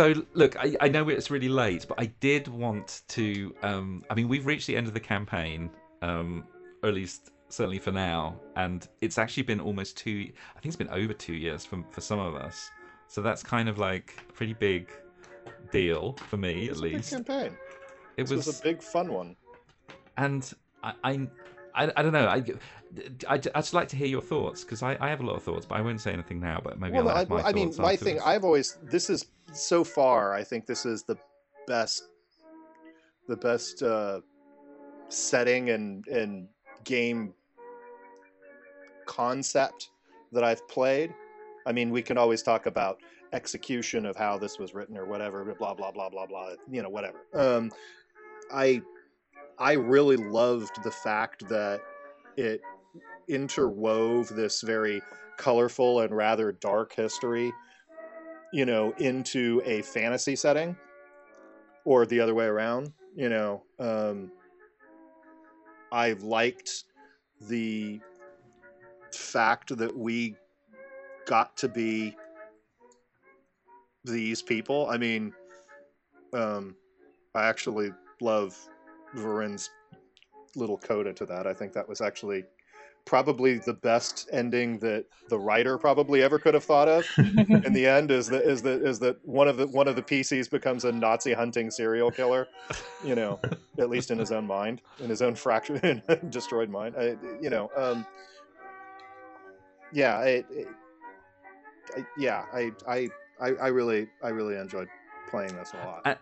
So look, I, I know it's really late, but I did want to. Um, I mean, we've reached the end of the campaign, um, or at least certainly for now, and it's actually been almost two. I think it's been over two years for for some of us. So that's kind of like a pretty big deal for me, at a big least. campaign. It This was, a big fun one. and I, I, I, I don't know. I, I, I'd just like to hear your thoughts because I, I have a lot of thoughts, but I won't say anything now. But maybe well, I'll I, have my I mean, thoughts my thing. I've always. This is so far. I think this is the best, the best uh, setting and and game concept that I've played. I mean, we can always talk about execution of how this was written or whatever, blah blah blah blah blah. You know, whatever. Um, I I really loved the fact that it interwove this very colorful and rather dark history, you know, into a fantasy setting, or the other way around. You know, um, I liked the fact that we got to be these people. I mean, um, I actually love Varin's little coda to that. I think that was actually probably the best ending that the writer probably ever could have thought of. In the end, is that is that is that one of the one of the PCs becomes a Nazi hunting serial killer. You know, at least in his own mind, in his own fractured, and destroyed mind. I, you know, um, yeah, I, I, yeah, I, I, I, I really, I really enjoyed playing this a lot. Uh,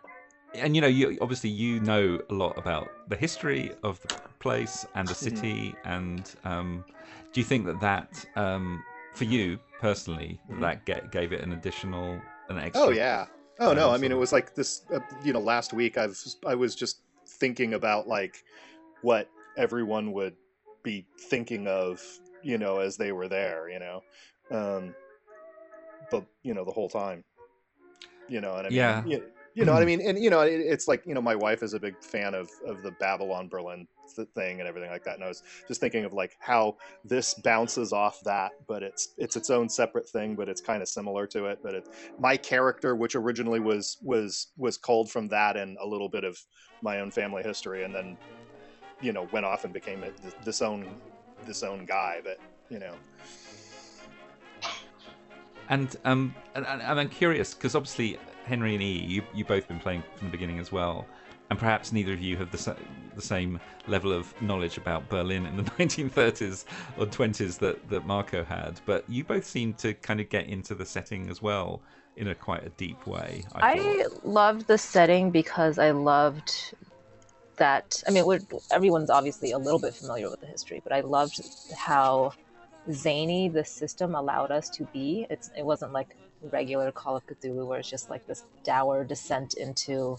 and you know, you obviously you know a lot about the history of the place and the Mm-hmm. city, and um, do you think that that um, for you personally Mhm. that get, gave it an additional an extra? Oh yeah. Oh no, I mean it was like this. Uh, you know, last week I've I was just thinking about like what everyone would be thinking of, you know, as they were there, you know, um, but you know the whole time, you know, and I mean, Yeah. you, you know what I hmm. mean, and you know it, it's like you know my wife is a big fan of of the Babylon Berlin th- thing and everything like that, and I was just thinking of like how this bounces off that, but it's it's its own separate thing, but it's kind of similar to it, but it my character which originally was was was culled from that and a little bit of my own family history and then you know went off and became this own this own guy but you know And um, and, and I'm curious because obviously Henry and E, you you both been playing from the beginning as well, and perhaps neither of you have the sa- the same level of knowledge about Berlin in the 1930s or 20s that that Marco had, but you both seem to kind of get into the setting as well in a quite a deep way. I, I loved the setting because I loved that. I mean, we're, everyone's obviously a little bit familiar with the history, but I loved how zany the system allowed us to be. It's it wasn't like regular Call of Cthulhu where it's just like this dour descent into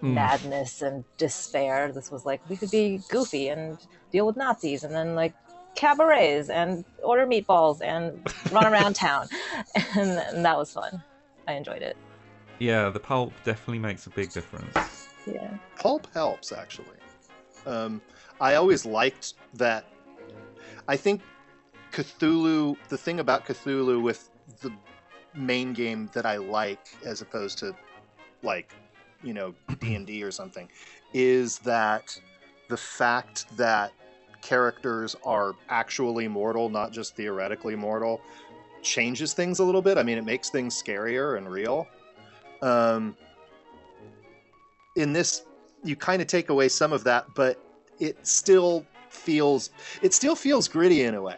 Mm. madness and despair. This was like we could be goofy and deal with Nazis and then like cabarets and order meatballs and run around town, and, and that was fun. I enjoyed it. Yeah, the pulp definitely makes a big difference. Yeah. pulp helps actually um, i always liked that i think cthulhu the thing about cthulhu with the main game that i like as opposed to like you know d&d or something is that the fact that characters are actually mortal not just theoretically mortal changes things a little bit. I mean it makes things scarier and real. Um, in this you kind of take away some of that but it still feels it still feels gritty in a way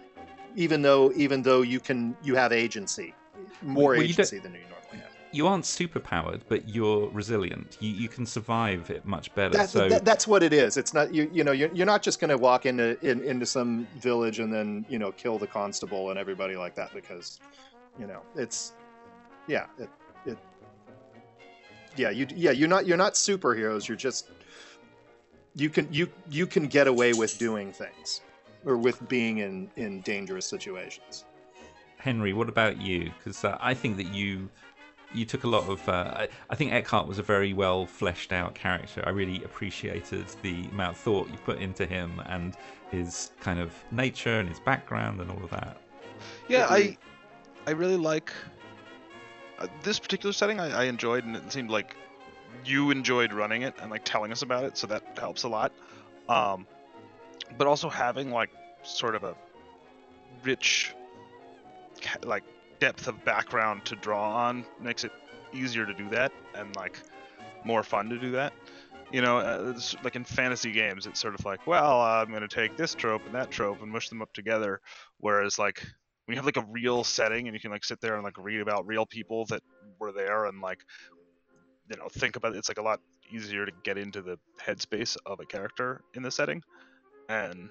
even though even though you can you have agency more Well, you agency than you normally have You aren't superpowered, but you're resilient. You you can survive it much better. that's, so that, that's what it is it's not you you know you're, you're not just going to walk into in, into some village and then you know kill the constable and everybody like that because you know it's yeah it, it yeah you yeah you're not you're not superheroes you're just you can you you can get away with doing things or with being in in dangerous situations Henry, what about you? Because uh, I think that you you took a lot of. Uh, I, I think Eckhart was a very well fleshed out character. I really appreciated the amount of thought you put into him and his kind of nature and his background and all of that. Yeah, I I really like uh, this particular setting I, I enjoyed, and it seemed like you enjoyed running it and like telling us about it, so that helps a lot. Um, but also having like sort of a rich like depth of background to draw on makes it easier to do that and like more fun to do that. You know uh, it's like in fantasy games it's sort of like well uh, i'm going to take this trope and that trope and mush them up together whereas like when you have like a real setting and you can like sit there and like read about real people that were there and like you know think about it it's like a lot easier to get into the headspace of a character in the setting and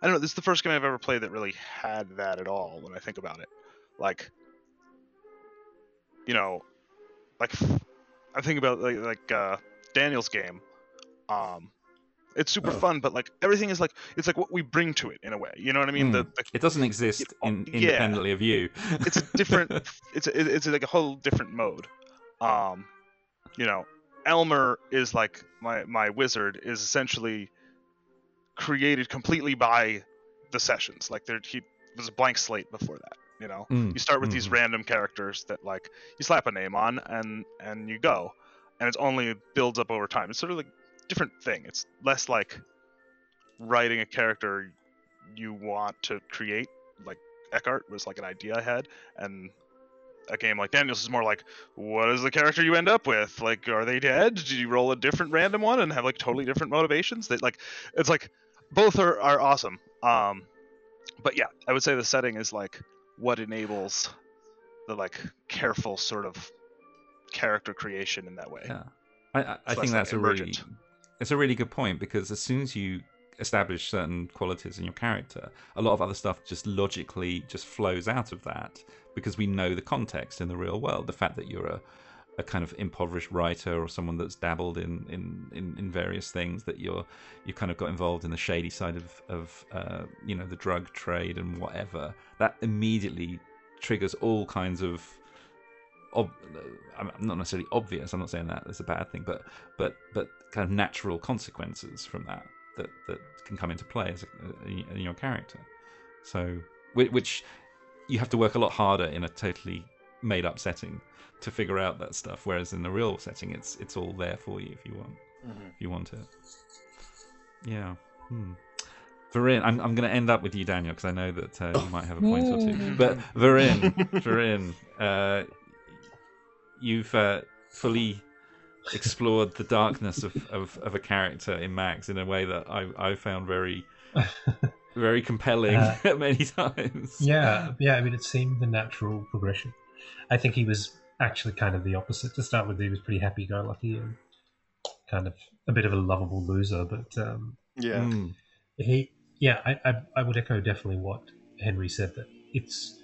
i don't know this is the first game i've ever played that really had that at all when i think about it like you know like I think about like like uh daniel's game um it's super Oh. fun but like everything is like it's like what we bring to it in a way you know what i mean Mm. the It doesn't exist in, Yeah. independently of you. it's a different it's a, it's like a whole different mode um you know elmer is like my my wizard is essentially created completely by the sessions like there he was a blank slate before that you know Mm, you start with these mhm. random characters that like you slap a name on and and you go and it's only builds up over time it's sort of like different thing it's less like writing a character you want to create like Eckhart was like an idea I had, and a game like Daniels is more like, what is the character you end up with? Like, are they dead? Did you roll a different random one and have like totally different motivations? That like, it's like both are are awesome. Um, but yeah, I would say the setting is like what enables the like careful sort of character creation in that way. Yeah, I, I, I think that's a really emergent. it's a really good point because as soon as you establish certain qualities in your character, a lot of other stuff just logically just flows out of that because we know the context in the real world. The fact that you're a a kind of impoverished writer or someone that's dabbled in, in, in, in various things that you're you kind of got involved in the shady side of of uh, you know the drug trade and whatever that immediately triggers all kinds of ob- I'm not necessarily obvious. I'm not saying that as a bad thing, but but but kind of natural consequences from that that that can come into play as a, in your character. So which you have to work a lot harder in a totally made up setting to figure out that stuff. Whereas in the real setting, it's it's all there for you if you want if you want it. Yeah. Hmm. Varin, I'm I'm going to end up with you, Daniel, because I know that uh, you might have a point or two. But Varin, Varin, uh, you've uh, fully explored the darkness of, of, of a character in Max in a way that I I found very very compelling Uh, many times. Yeah, yeah. I mean, it seemed the natural progression. I think he was actually kind of the opposite. To start with, he was pretty happy-go-lucky and kind of a bit of a lovable loser. But um, Yeah. Mm. he, yeah, I, I, I would echo definitely what Henry said that it's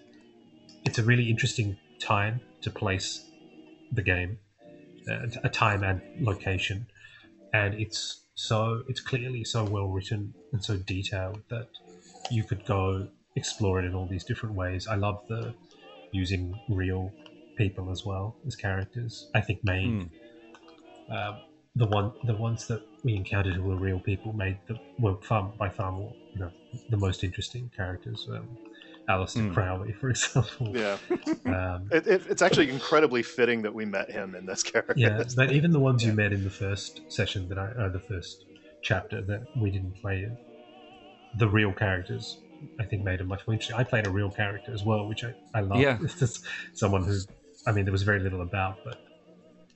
it's a really interesting time to place the game, uh, a time and location, and it's so it's clearly so well written and so detailed that you could go explore it in all these different ways. I love the using real people as well as characters. I think made um, the one the ones that we encountered who were real people made the were far by far more you know the most interesting characters. Um, Aleister Mm. Crowley, for example. Yeah. Um, It, it, it's actually incredibly fitting that we met him in this character. yeah, but even the ones you met in the first session that I, uh, the first chapter that we didn't play in, the real characters, I think made it much more interesting. I played a real character as well, which I, I love. Yeah. It's just someone who, I mean, there was very little about, but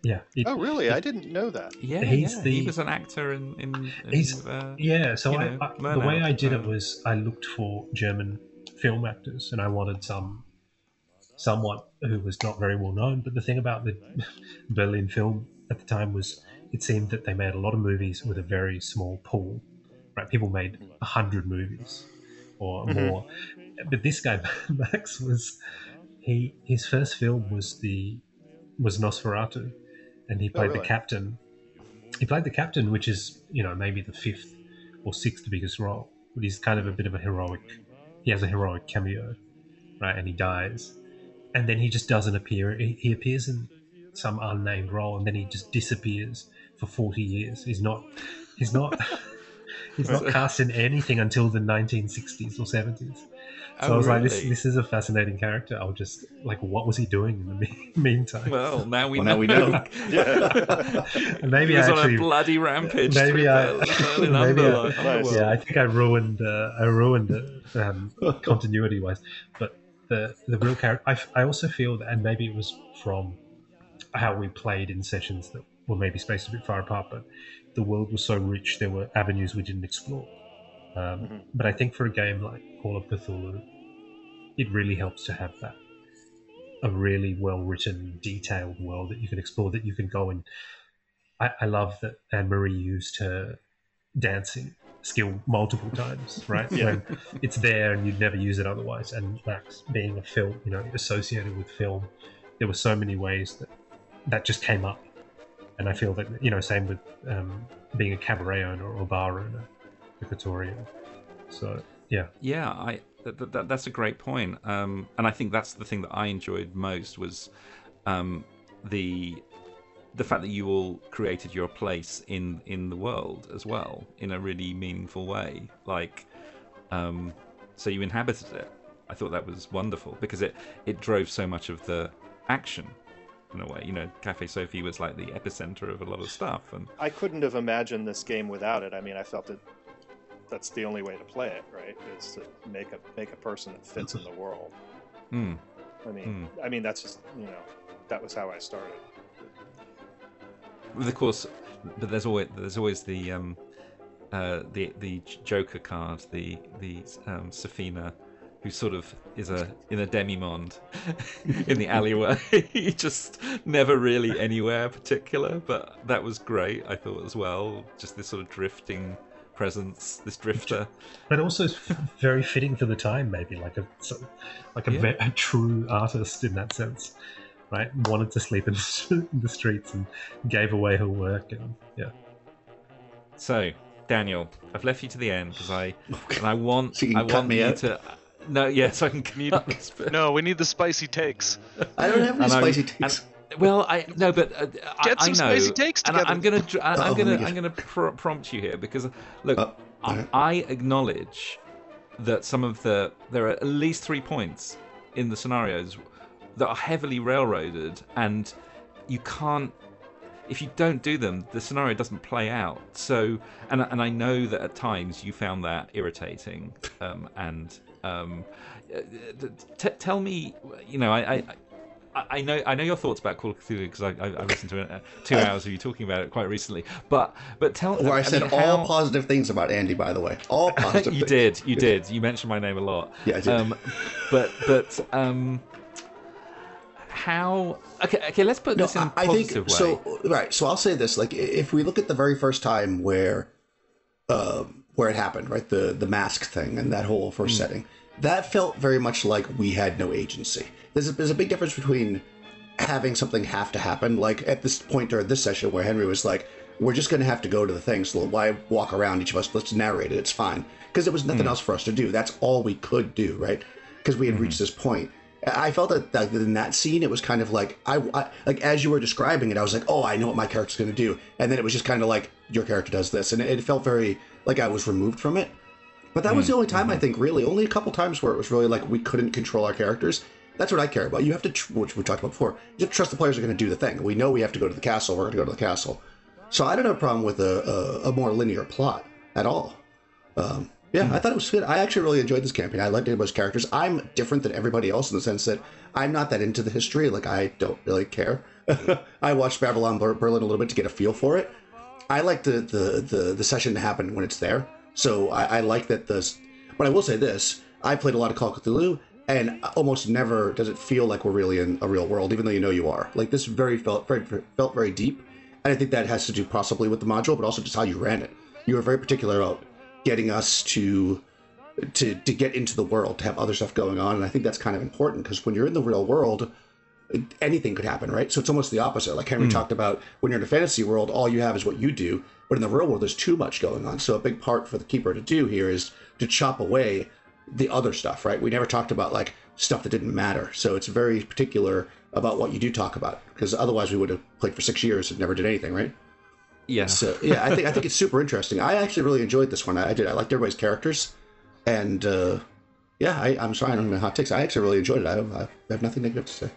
yeah. It, Oh, really? I didn't know that. Yeah, He's yeah. the- he was an actor in. in, in He's- uh, Yeah, so I, know, I, the way I did it um, was I looked for German film actors, and I wanted some someone who was not very well known. But the thing about the Berlin film at the time was it seemed that they made a lot of movies with a very small pool. Right, people made a hundred movies or Mhm. more, but this guy Max was he his first film was the was Nosferatu, and he played the really? captain. He played the captain, which is you know maybe the fifth or sixth biggest role, but he's kind of a bit of a heroic. He has a heroic cameo, right? And he dies, and then he just doesn't appear. He, he appears in some unnamed role, and then he just disappears for forty years. He's not. He's not. he's not cast in anything until the 1960s or 70s. So Oh, I was like, this, this is a fascinating character. I'll just like, what was he doing in the me- meantime? Well, now we Well, know. now we know. Yeah. Maybe he was I on actually, a bloody rampage. maybe I- Berlin maybe I- Nice. Yeah, I think I ruined, uh, I ruined it um, continuity wise. But the the real character, I also feel that, and maybe it was from how we played in sessions that were maybe spaced a bit far apart, but the world was so rich, there were avenues we didn't explore. Um, Mhm. But I think for a game like Call of Cthulhu, it really helps to have that a really well written, detailed world that you can explore, that you can go and. I, I love that Anne Marie used her dancing skill multiple times, right? Yeah. When it's there and you'd never use it otherwise. And Max being a film, you know, associated with film, there were so many ways that that just came up. And I feel that, you know, same with um, being a cabaret owner or bar owner, the Couturier. So, yeah. Yeah, I that, that, that's a great point. Um, and I think that's the thing that I enjoyed most was um, the the fact that you all created your place in in the world as well in a really meaningful way. Like, um, so you inhabited it. I thought that was wonderful because it it drove so much of the action in a way. You know, Cafe Sophie was like the epicenter of a lot of stuff, and I couldn't have imagined this game without it. I mean, I felt that that's the only way to play it, right? Is to make a make a person that fits in the world. mm, I mean, I mean that's just you know that was how I started. Of course, but there's always there's always the um, uh, the the Joker card, the the um, Safina, who sort of is a in a demimonde in the alleyway. just never really anywhere particular, but that was great. I thought as well, just this sort of drifting presence, this drifter. But also very fitting for the time, maybe like a so- like a, Yeah. ve- a true artist in that sense, right? Wanted to sleep in, in the streets and gave away her work, and yeah, So, Daniel, I've left you to the end because I oh, and I want So I want me you out? to. No, yes, I can Need- cut this bit. No, we need the spicy takes. I don't have any And I'm- spicy and- takes. Well, I no, but uh, I, Get some I know, spicy takes and I, I'm gonna, I, I'm Uh-oh, gonna, I'm gonna pr- prompt you here because look, Oh, I. I acknowledge that some of the there are at least three points in the scenarios that are heavily railroaded, and you can't. If you don't do them, the scenario doesn't play out. So, and and I know that at times you found that irritating, um, and um, uh, t- tell me, you know, I, I I- I know I know your thoughts about Call of Cthulhu because I, I, I listened to uh, two hours of you talking about it quite recently. But but tell me Where I, said mean, all how- positive things about Andy, by the way. All positive you things. did you did you mentioned my name a lot. Yeah, I did. Um, but but um, how? Okay okay. Let's put No, this in I think way. so. Right. So I'll say this: like, if we look at the very first time where, uh, where it happened, right, the the mask thing and that whole first mm. setting, that felt very much like we had no agency. There's a, there's a big difference between having something have to happen, like at this point during this session where Henry was like, "We're just going to have to go to the thing, so why walk around each of us? Let's narrate it. It's fine." Because there was nothing mm. else for us to do. That's all we could do, right? Because we had reached mm-hmm. this point. I felt that, that in that scene, it was kind of like I, I like as you were describing it, I was like, "Oh, I know what my character's going to do," and then it was just kind of like your character does this, and it, it felt very like I was removed from it. But that was hmm, the only time I hmm. think, really, only a couple times where it was really like we couldn't control our characters. That's what I care about. You have to, tr- which we talked about before, you have to trust the players are going to do the thing. We know we have to go to the castle. We're going to go to the castle. So I don't have a problem with a, a, a more linear plot at all. Um, yeah, I hmm. thought it was good. I actually really enjoyed this campaign. I liked everybody's characters. I'm different than everybody else in the sense that I'm not that into the history. Like I don't really care. I watched Babylon Berlin a little bit to get a feel for it. I like the the the, the session to happen when it's there. So I, I like that this. But I will say this: I played a lot of Call of Cthulhu, and almost never does it feel like we're really in a real world, even though you know you are. Like this very felt very felt very deep, and I think that has to do possibly with the module, but also just how you ran it. You were very particular about getting us to to to get into the world, to have other stuff going on, and I think that's kind of important because when you're in the real world, anything could happen, right? So it's almost the opposite. Like Henry talked about, when you're in a fantasy world, all you have is what you do. But in the real world, there's too much going on. So a big part for the keeper to do here is to chop away the other stuff, right? We never talked about like stuff that didn't matter. So it's very particular about what you do talk about, because otherwise we would have played for six years and never did anything, right? yeah. So yeah, I think I think it's super interesting. I actually really enjoyed this one. I, I did. I liked everybody's characters, and uh, yeah, I, I'm sorry, I don't know hot takes. I actually really enjoyed it. I, I have nothing negative to say.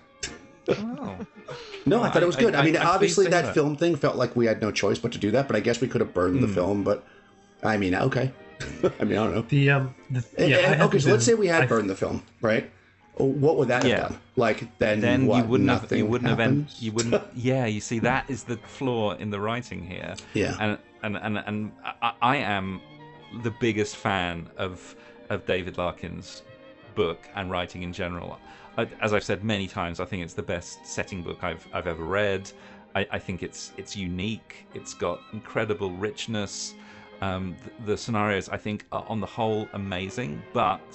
Oh. No, I thought it was good. I, mean, I'm pleased obviously to hear that, film thing felt like we had no choice but to do that. But I guess we could have burned the hmm. film. But I mean, okay. I mean, I don't know. The um, the, eh, yeah, I eh, and- okay, so let's say we had I- burned the film, right? What would that Yeah. have done? Like then, Then what, you wouldn't have. nothing You wouldn't have. happened? En- you wouldn't. Yeah, you see, that is the flaw in the writing here. Yeah. And and and and I, I am the biggest fan of of David Larkin's book and writing in general. As I've said many times, I think it's the best setting book I've I've ever read. I, I think it's it's unique. It's got incredible richness. Um, the, the scenarios I think are on the whole amazing, but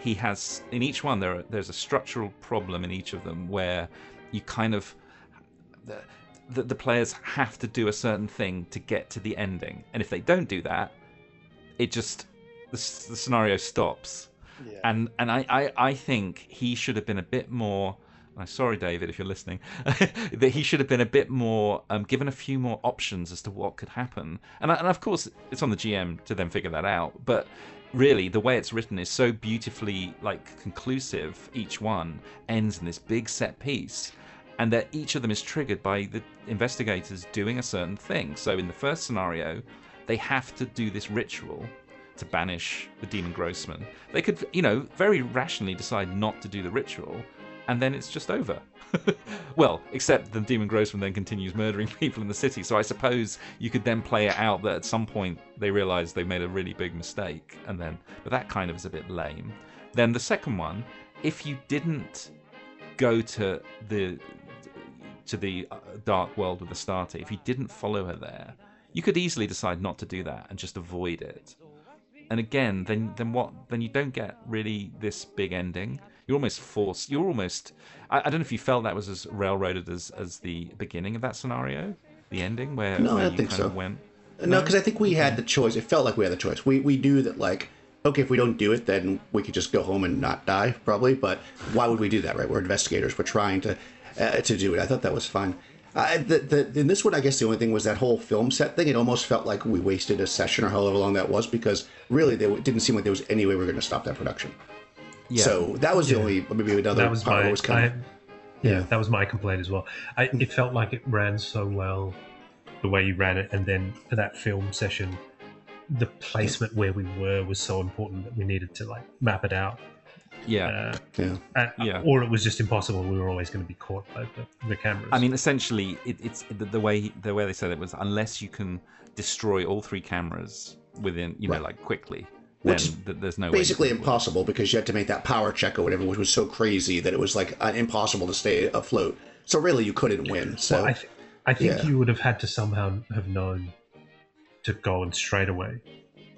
he has in each one there there's a structural problem in each of them where you kind of the, the, the players have to do a certain thing to get to the ending and if they don't do that it just the, the scenario stops Yeah. and and I, I i think he should have been a bit more I'm sorry, David, if you're listening. that he should have been a bit more um, given a few more options as to what could happen, and and of course it's on the GM to then figure that out. But really, the way it's written is so beautifully like conclusive. Each one ends in this big set piece, and that each of them is triggered by the investigators doing a certain thing. So in the first scenario, they have to do this ritual to banish the demon Grossman. They could, you know, very rationally decide not to do the ritual, and then it's just over. well, except the demon Grossman then continues murdering people in the city. So I suppose you could then play it out that at some point they realise they made a really big mistake, and then, but that kind of is a bit lame. Then the second one, if you didn't go to the to the uh, dark world with Astarte, if you didn't follow her there, you could easily decide not to do that and just avoid it. And again, then then what? Then you don't get really this big ending. You're almost forced. You're almost. I, I don't know if you felt that was as railroaded as as the beginning of that scenario, the ending where, No, I where don't you think kind so. of went. No, because I think we had the choice. It felt like we had the choice. We we knew that like, okay, if we don't do it, then we could just go home and not die, probably. But why would we do that, right? We're investigators. We're trying to uh, to do it. I thought that was fine. Uh, the, the, in this one, I guess the only thing was that whole film set thing. It almost felt like we wasted a session or however long that was because really there didn't seem like there was any way we were going to stop that production. Yeah. So that was the Yeah. only maybe another that was part my was kind of yeah, that was my complaint as well. I, it felt like it ran so well the way you ran it, and then for that film session, the placement where we were was so important that we needed to like map it out. Yeah. Uh, yeah. and, Yeah. or it was just impossible. We were always going to be caught by the, the cameras. I mean, essentially, it, it's the, the way the way they said it was unless you can destroy all three cameras within, you know, like quickly, Which then th- there's no basically way. you can- impossible because you had to make that power check or whatever, which was so crazy that it was like uh, impossible to stay afloat. So really, you couldn't win. So Well, I, th- I think yeah. you would have had to somehow have known to go and straight away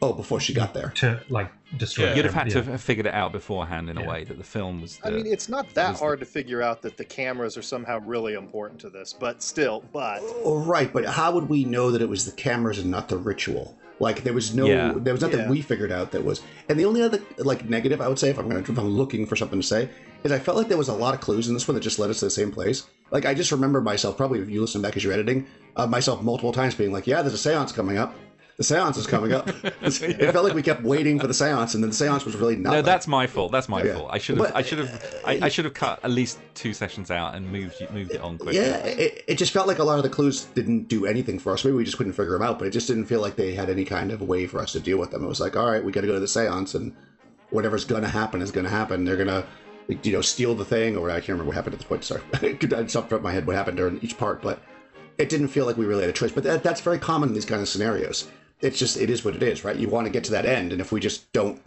oh, before she got there, to like destroy. Yeah. You'd have had camera. to have figured it out beforehand in a way that the film was. The, I mean, it's not that was the- hard to figure out that the cameras are somehow really important to this, but still, but oh, right? But how would we know that it was the cameras and not the ritual? Like there was no, Yeah. there was nothing Yeah. we figured out that was. And the only other like negative I would say, if I'm going to, if I'm looking for something to say, is I felt like there was a lot of clues in this one that just led us to the same place. Like I just remember myself, probably if you listen back as you're editing, uh, myself multiple times being like, "Yeah, there's a séance coming up." The séance is coming up. It felt like we kept waiting for the séance, and then the séance was really not. no, that's my fault. That's my Yeah. fault. I should have. But- I should have. I, I should have cut at least two sessions out and moved moved it on quickly. Yeah, it, it just felt like a lot of the clues didn't do anything for us. Maybe we just couldn't figure them out, but it just didn't feel like they had any kind of way for us to deal with them. It was like, all right, we got to go to the seance, and whatever's going to happen is going to happen. They're going to, you know, steal the thing, or I can't remember what happened at the point. Sorry, it's off the top of my head what happened during each part, but it didn't feel like we really had a choice. But that, that's very common in these kind of scenarios. It's just, it is what it is, right? You want to get to that end, and if we just don't,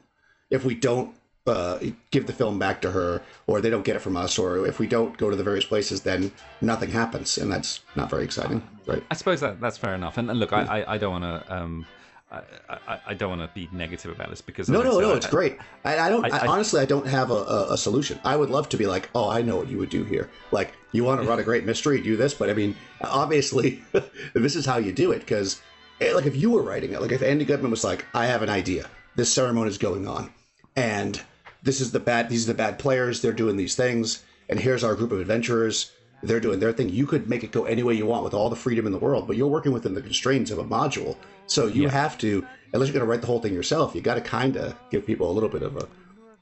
if we don't uh, give the film back to her, or they don't get it from us, or if we don't go to the various places, then nothing happens, and that's not very exciting, right? I suppose that that's fair enough. And, and look, I, I, I don't want to. Um, I, I, I don't want to be negative about this because No, no, said, no, I- it's great. I, I don't. I, I- I- honestly, I don't have a, a, a solution. I would love to be like, oh, I know what you would do here. Like, you want to run a great mystery, do this. But I mean, obviously, this is how you do it. Because, like, if you were writing it, like, if Andy Goodman was like, I have an idea. This ceremony is going on, and this is the bad. These are the bad players. They're doing these things, and here's our group of adventurers. They're doing their thing. You could make it go any way you want with all the freedom in the world, but you're working within the constraints of a module. So you Yeah. have to, unless you're going to write the whole thing yourself, you got to kind of give people a little bit of a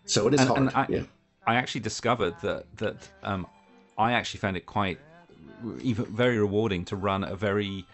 So it is And- hard. and I- yeah. I actually discovered that that um, I actually found it quite even very rewarding to run a very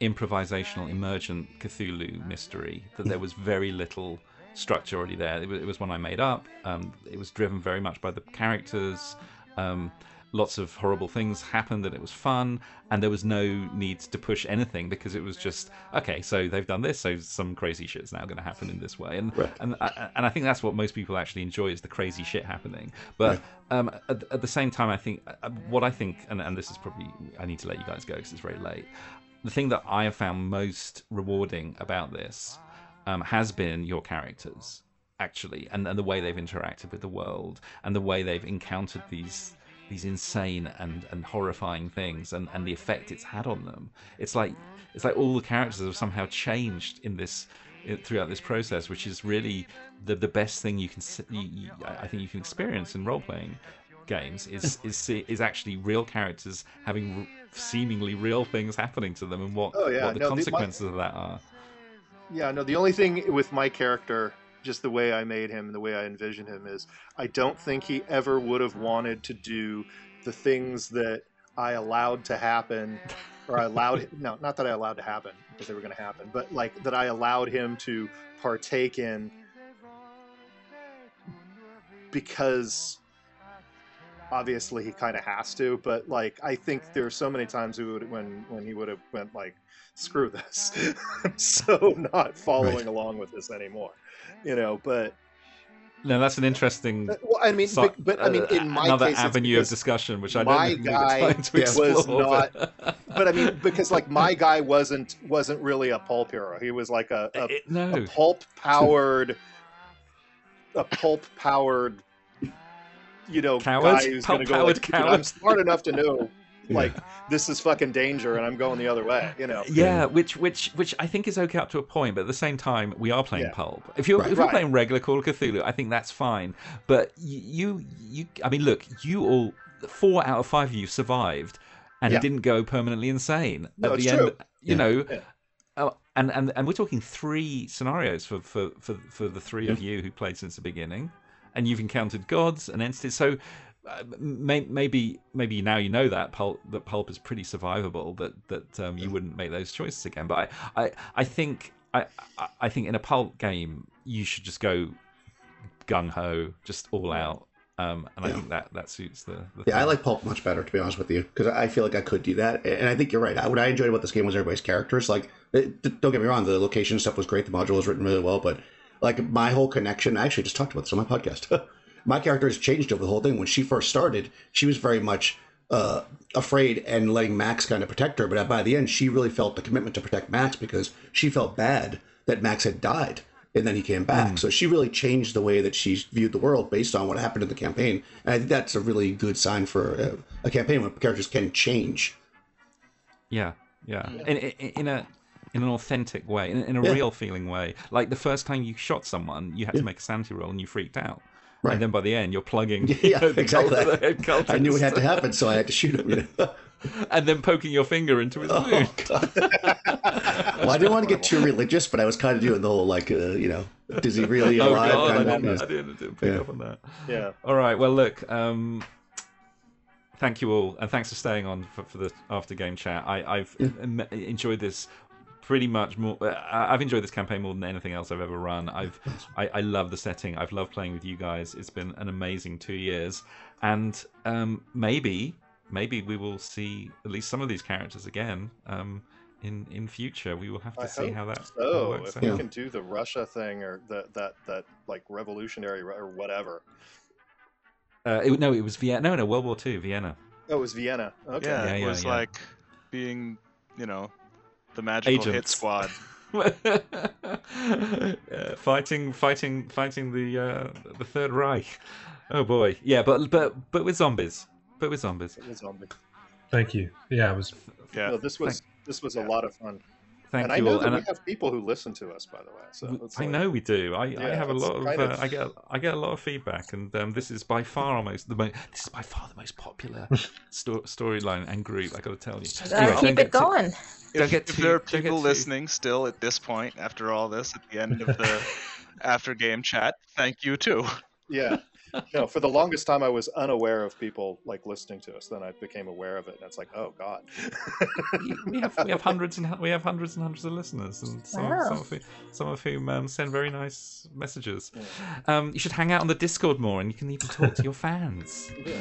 improvisational, emergent Cthulhu mystery. That there was very little structure already there. It was, it was one I made up. Um, it was driven very much by the characters. Um, lots of horrible things happened, and it was fun. And there was no need to push anything because it was just okay. So they've done this, so some crazy shit's now going to happen in this way. And Right. and I- and I think that's what most people actually enjoy is the crazy shit happening. But um, at, at the same time, I think uh, what I think, and, and this is probably I need to let you guys go because it's very late. The thing that I have found most rewarding about this um, has been your characters actually, and, and the way they've interacted with the world, and the way they've encountered these these insane and, and horrifying things, and, and the effect it's had on them. It's like it's like all the characters have somehow changed in this throughout this process, which is really the the best thing you can you, I think you can experience in role playing games is is is actually real characters having r- seemingly real things happening to them and what Oh, yeah. what the No, the- my- consequences of that are. Yeah, no, the only thing with my character, just the way I made him, the way I envision him, is I don't think he ever would have wanted to do the things that I allowed to happen, or I allowed, no, not that I allowed to happen, because they were going to happen, but like that I allowed him to partake in because obviously he kind of has to but like i think there's so many times he would when when he would have went like screw this. I'm so not following Right. along with this anymore you know but No, that's an interesting. well i mean so- but, but i mean uh, in my another case avenue of discussion, which I my don't think guy we have time to was not- but- but i mean because like my guy wasn't wasn't really a pulp hero. He was like a, a It- no, a pulp powered a pulp powered you know Coward? guy who's gonna go like, "Dude, i'm smart enough to know Yeah. like this is fucking danger and i'm going the other way you know Yeah, which which which I think is okay up to a point, but at the same time, we are playing Yeah. pulp. If you're Right. if you're Right. playing regular Call of Cthulhu, I think that's fine. But y- you you I mean, look, you all four out of five of you survived and Yeah. didn't go permanently insane No, at it's the true. end. You Yeah. know. Yeah. Oh, and, and and we're talking three scenarios for, for, for, for the three of you who played since the beginning, and you've encountered gods and entities. So uh, may, maybe maybe now you know that pulp that pulp is pretty survivable. That that um, you wouldn't make those choices again. But I I, I think I I- think in a pulp game you should just go gung ho, just all out. Um, and I think that that suits the. the Yeah, I like Pulp much better, to be honest with you, because I feel like I could do that. And I think you're right. I- What I enjoyed about this game was everybody's characters. Like, it, don't get me wrong, the location stuff was great. The module was written really well, but like my whole connection, I actually just talked about this on my podcast. my character has changed over the whole thing. When she first started, she was very much uh, afraid and letting Max kind of protect her. But by the end, she really felt the commitment to protect Max because she felt bad that Max had died and then he came back. So she really changed the way that she viewed the world based on what happened in the campaign. And I think that's a really good sign for a, a campaign when characters can change. Yeah, yeah, In, in, in a in an authentic way, in, in a Yeah. real feeling way. Like the first time you shot someone, you had to make a sanity roll and you freaked out. Right. And then by the end, you're plugging. you Yeah, know, exactly. cult- the head cultist, I knew it had to happen, so I had to shoot him. You know? and then poking your finger into his oh, wound. God. well, I didn't want to get too religious, but I was kind of doing the whole like, uh, you know, does he really Oh alive? god, I kind of, didn't, I didn't, didn't pick Yeah. up on that. yeah All right, well look, um, thank you all, and thanks for staying on for, for the after game chat. I, I've em- enjoyed this pretty much more. uh, I've enjoyed this campaign more than anything else I've ever run. I've I, I love the setting. I've loved playing with you guys. It's been an amazing two years, and um, maybe maybe we will see at least some of these characters again. Um, in, in future, we will have to I see hope how that so works if out. we can do the russia thing or that that that like revolutionary or whatever Uh, it, no, it was Vienna. No, no, World War Two, Vienna. oh it was vienna okay Yeah, Yeah, it was yeah. like being, you know, the magical hit squad. Uh, fighting, fighting, fighting the uh, the Third Reich. Oh boy, yeah, but but but with zombies, but with zombies. It was zombie. Thank you. Yeah, it was. Yeah. No, this was this was a lot of fun Thank and i you know all. that And we have people who listen to us by the way so I- like- know we do. I, I have a lot of, kind uh, of- I get I get a lot of feedback, and um, this is by far almost the most. This is by far the most popular sto- storyline and group. I got to tell you. Gotta Anyway, keep it going. Don't if, get if there are don't people too- listening still at this point after all this at the end of the after game chat, thank you too. Yeah. No, for the longest time I was unaware of people like listening to us. Then I became aware of it, and it's like, oh god. we have we have hundreds and we have hundreds and hundreds of listeners, and some, Wow. some of whom, some of whom um, send very nice messages. Um, you should hang out on the Discord more, and you can even talk to your fans. Yeah.